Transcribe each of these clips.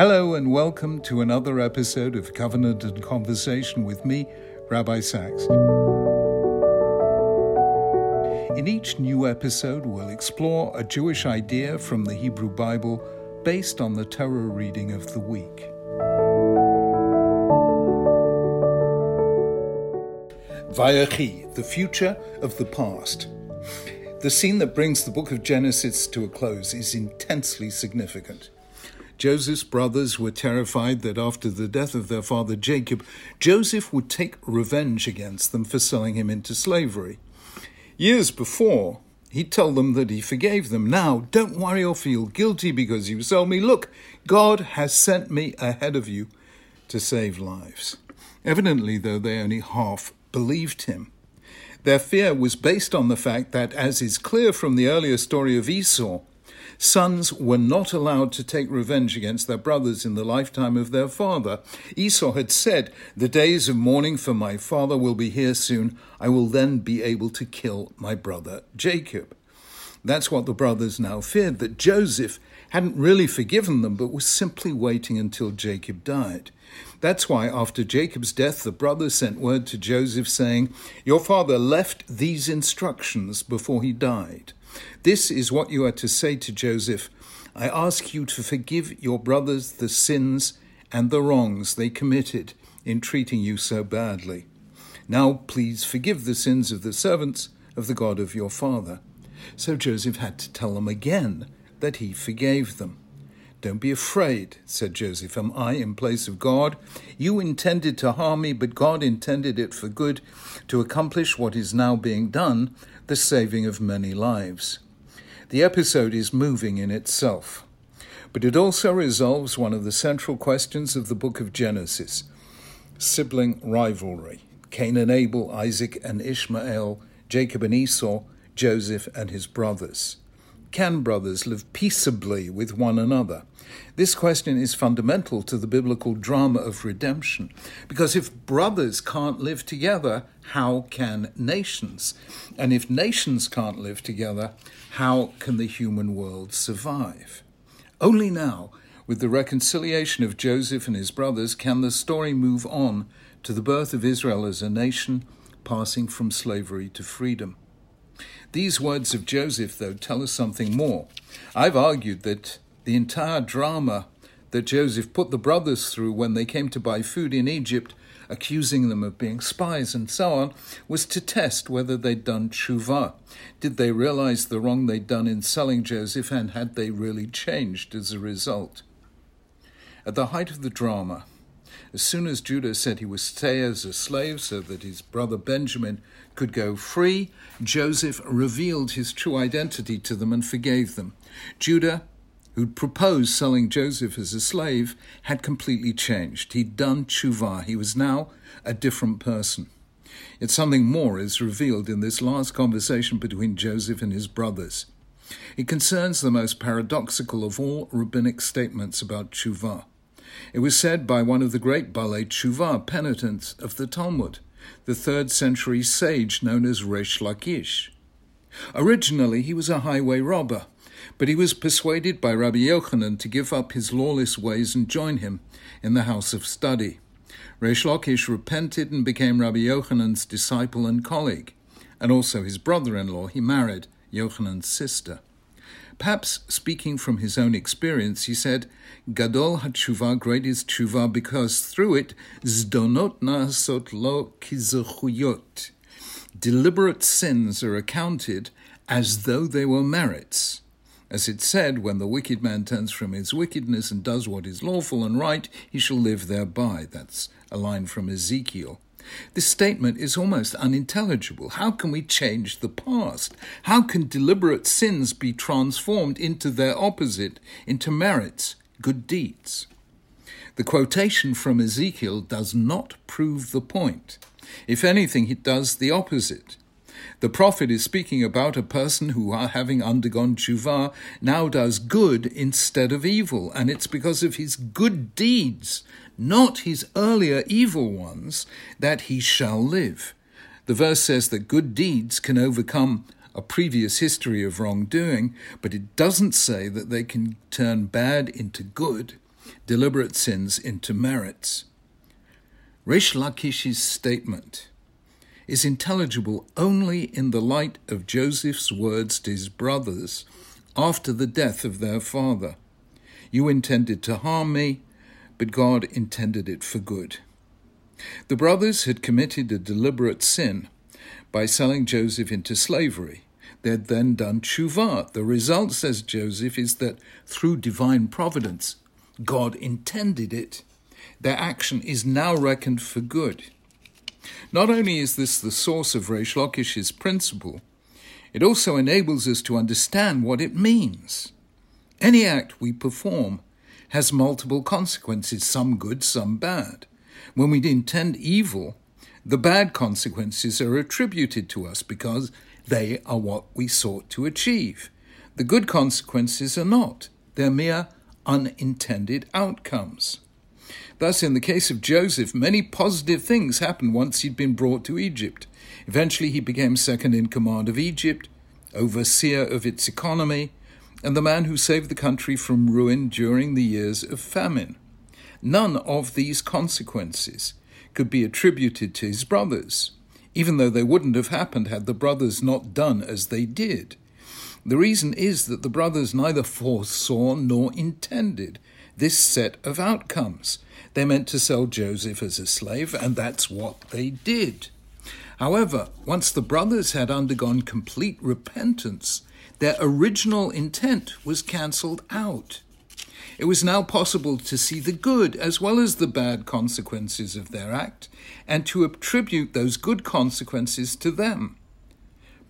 Hello, and welcome to another episode of Covenant and Conversation with me, Rabbi Sacks. In each new episode, we'll explore a Jewish idea from the Hebrew Bible based on the Torah reading of the week. Vayechi, the future of the past. The scene that brings the book of Genesis to a close is intensely significant. Joseph's brothers were terrified that after the death of their father Jacob, Joseph would take revenge against them for selling him into slavery. Years before, he'd tell them that he forgave them. Now, don't worry or feel guilty because you sold me. Look, God has sent me ahead of you to save lives. Evidently, though, they only half believed him. Their fear was based on the fact that, as is clear from the earlier story of Esau, sons were not allowed to take revenge against their brothers in the lifetime of their father. Esau had said, The days of mourning for my father will be here soon. I will then be able to kill my brother Jacob. That's what the brothers now feared, that Joseph hadn't really forgiven them, but was simply waiting until Jacob died. That's why, after Jacob's death, the brothers sent word to Joseph saying, Your father left these instructions before he died. This is what you are to say to Joseph I ask you to forgive your brothers the sins and the wrongs they committed in treating you so badly. Now, please forgive the sins of the servants of the God of your father. So Joseph had to tell them again that he forgave them. Don't be afraid, said Joseph. Am I in place of God? You intended to harm me, but God intended it for good, to accomplish what is now being done, the saving of many lives. The episode is moving in itself, but it also resolves one of the central questions of the book of Genesis sibling rivalry. Cain and Abel, Isaac and Ishmael, Jacob and Esau, Joseph and his brothers. Can brothers live peaceably with one another? This question is fundamental to the biblical drama of redemption, because if brothers can't live together, how can nations? And if nations can't live together, how can the human world survive? Only now, with the reconciliation of Joseph and his brothers, can the story move on to the birth of Israel as a nation, passing from slavery to freedom. These words of Joseph, though, tell us something more. I've argued that the entire drama that Joseph put the brothers through when they came to buy food in Egypt, accusing them of being spies and so on, was to test whether they'd done tshuva. Did they realize the wrong they'd done in selling Joseph, and had they really changed as a result? At the height of the drama, as soon as Judah said he would stay as a slave so that his brother Benjamin could go free, Joseph revealed his true identity to them and forgave them. Judah, who'd proposed selling Joseph as a slave, had completely changed. He'd done tshuva. He was now a different person. Yet something more is revealed in this last conversation between Joseph and his brothers. It concerns the most paradoxical of all rabbinic statements about tshuva. It was said by one of the great Balei Tshuva penitents of the Talmud, the third century sage known as Resh Lakish. Originally, he was a highway robber, but he was persuaded by Rabbi Yochanan to give up his lawless ways and join him in the house of study. Resh Lakish repented and became Rabbi Yochanan's disciple and colleague, and also his brother in law. He married Yochanan's sister. Perhaps speaking from his own experience, he said, Gadol HaTshuva, great is tshuva, because through it, zdonot naasot lo kizachuyot. Deliberate sins are accounted as though they were merits. As it said, when the wicked man turns from his wickedness and does what is lawful and right, he shall live thereby. That's a line from Ezekiel. This statement is almost unintelligible. How can we change the past? How can deliberate sins be transformed into their opposite, into merits, good deeds? The quotation from Ezekiel does not prove the point. If anything, it does the opposite. The prophet is speaking about a person who, having undergone tshuva, now does good instead of evil, and it's because of his good deeds, not his earlier evil ones, that he shall live. The verse says that good deeds can overcome a previous history of wrongdoing, but it doesn't say that they can turn bad into good. deliberate sins into merits. Reish Lakish's statement is intelligible only in the light of Joseph's words to his brothers after the death of their father. You intended to harm me, but God intended it for good. The brothers had committed a deliberate sin by selling Joseph into slavery. They had then done tshuva. The result, says Joseph, is that through divine providence, God intended it. Their action is now reckoned for good. Not only is this the source of Reish Lakish's principle, it also enables us to understand what it means. Any act we perform has multiple consequences, some good, some bad. When we intend evil, the bad consequences are attributed to us because they are what we sought to achieve. The good consequences are not, they're mere unintended outcomes. Thus, in the case of Joseph, many positive things happened once he'd been brought to Egypt. Eventually, he became second in command of Egypt, overseer of its economy, and the man who saved the country from ruin during the years of famine. None of these consequences could be attributed to his brothers, even though they wouldn't have happened had the brothers not done as they did. The reason is that the brothers neither foresaw nor intended this set of outcomes. They meant to sell Joseph as a slave, and that's what they did. However, once the brothers had undergone complete repentance, their original intent was cancelled out. It was now possible to see the good as well as the bad consequences of their act, and to attribute those good consequences to them.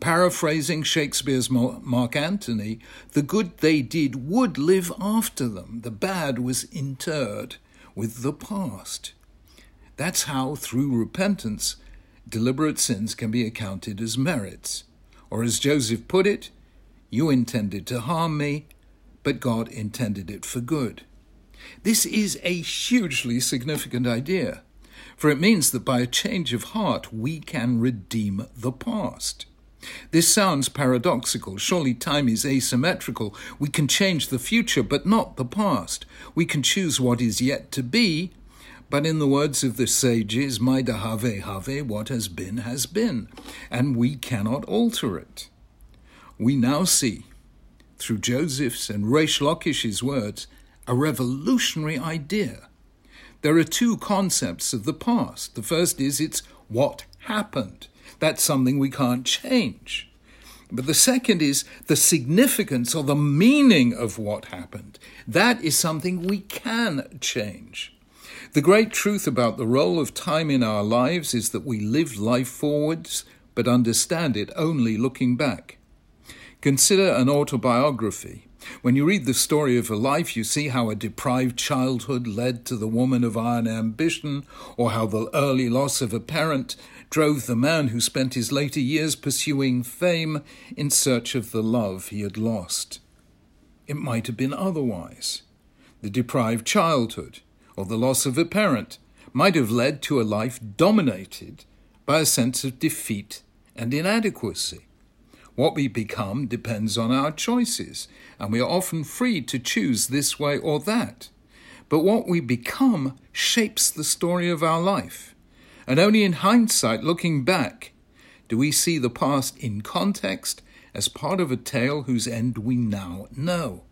Paraphrasing Shakespeare's Mark Antony, the good they did would live after them, the bad was interred with the past. That's how, through repentance, deliberate sins can be accounted as merits. Or as Joseph put it, you intended to harm me, but God intended it for good. This is a hugely significant idea, for it means that by a change of heart we can redeem the past. This sounds paradoxical. Surely time is asymmetrical. We can change the future, but not the past. We can choose what is yet to be, but in the words of the sages, Maida have have, what has been has been, and we cannot alter it. We now see, through Joseph's and Reish words, a revolutionary idea. There are two concepts of the past. The first is it's what happened. That's something we can't change. But the second is the significance or the meaning of what happened. That is something we can change. The great truth about the role of time in our lives is that we live life forwards, but understand it only looking back. Consider an autobiography. When you read the story of a life, you see how a deprived childhood led to the woman of iron ambition, or how the early loss of a parent drove the man who spent his later years pursuing fame in search of the love he had lost. It might have been otherwise. The deprived childhood, or the loss of a parent, might have led to a life dominated by a sense of defeat and inadequacy. What we become depends on our choices, and we are often free to choose this way or that. But what we become shapes the story of our life. And only in hindsight, looking back, do we see the past in context as part of a tale whose end we now know.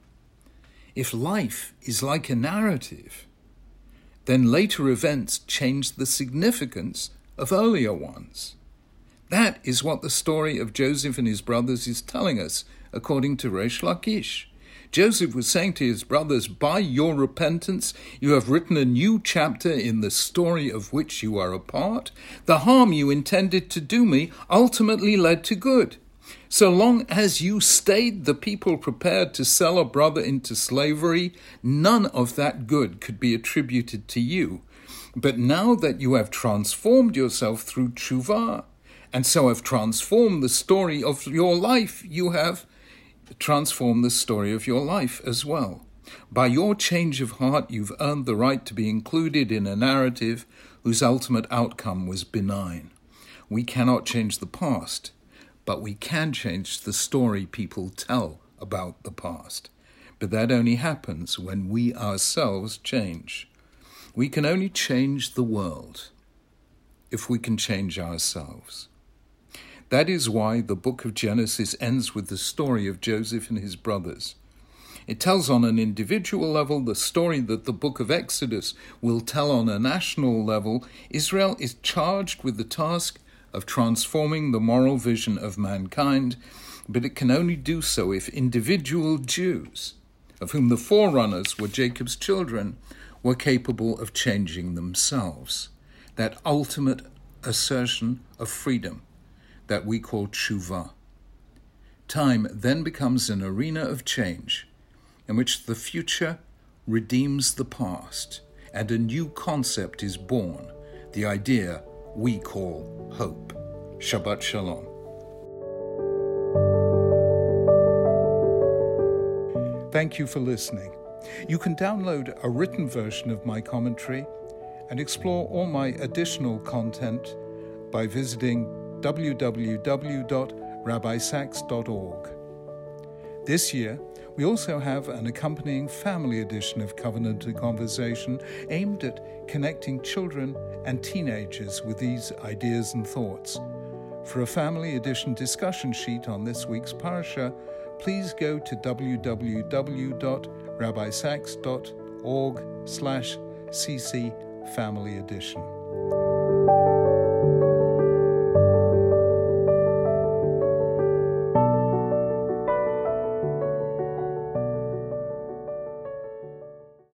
If life is like a narrative, then later events change the significance of earlier ones. That is what the story of Joseph and his brothers is telling us, according to Reish Lakish. Joseph was saying to his brothers, By your repentance, you have written a new chapter in the story of which you are a part. The harm you intended to do me ultimately led to good. So long as you stayed the people prepared to sell a brother into slavery, none of that good could be attributed to you. But now that you have transformed yourself through tshuva, and so have transformed the story of your life, you have transformed the story of your life as well. By your change of heart, you've earned the right to be included in a narrative whose ultimate outcome was benign. We cannot change the past, but we can change the story people tell about the past. But that only happens when we ourselves change. We can only change the world if we can change ourselves. That is why the book of Genesis ends with the story of Joseph and his brothers. It tells on an individual level the story that the book of Exodus will tell on a national level. Israel is charged with the task of transforming the moral vision of mankind, but it can only do so if individual Jews, of whom the forerunners were Jacob's children, were capable of changing themselves. That ultimate assertion of freedom that we call tshuva. Time then becomes an arena of change in which the future redeems the past and a new concept is born, the idea we call hope. Shabbat Shalom. Thank you for listening. You can download a written version of my commentary and explore all my additional content by visiting www.rabbisacks.org. This year, we also have an accompanying family edition of Covenant and Conversation aimed at connecting children and teenagers with these ideas and thoughts. For a family edition discussion sheet on this week's parasha, please go to www.rabbisacks.org slash cc family edition.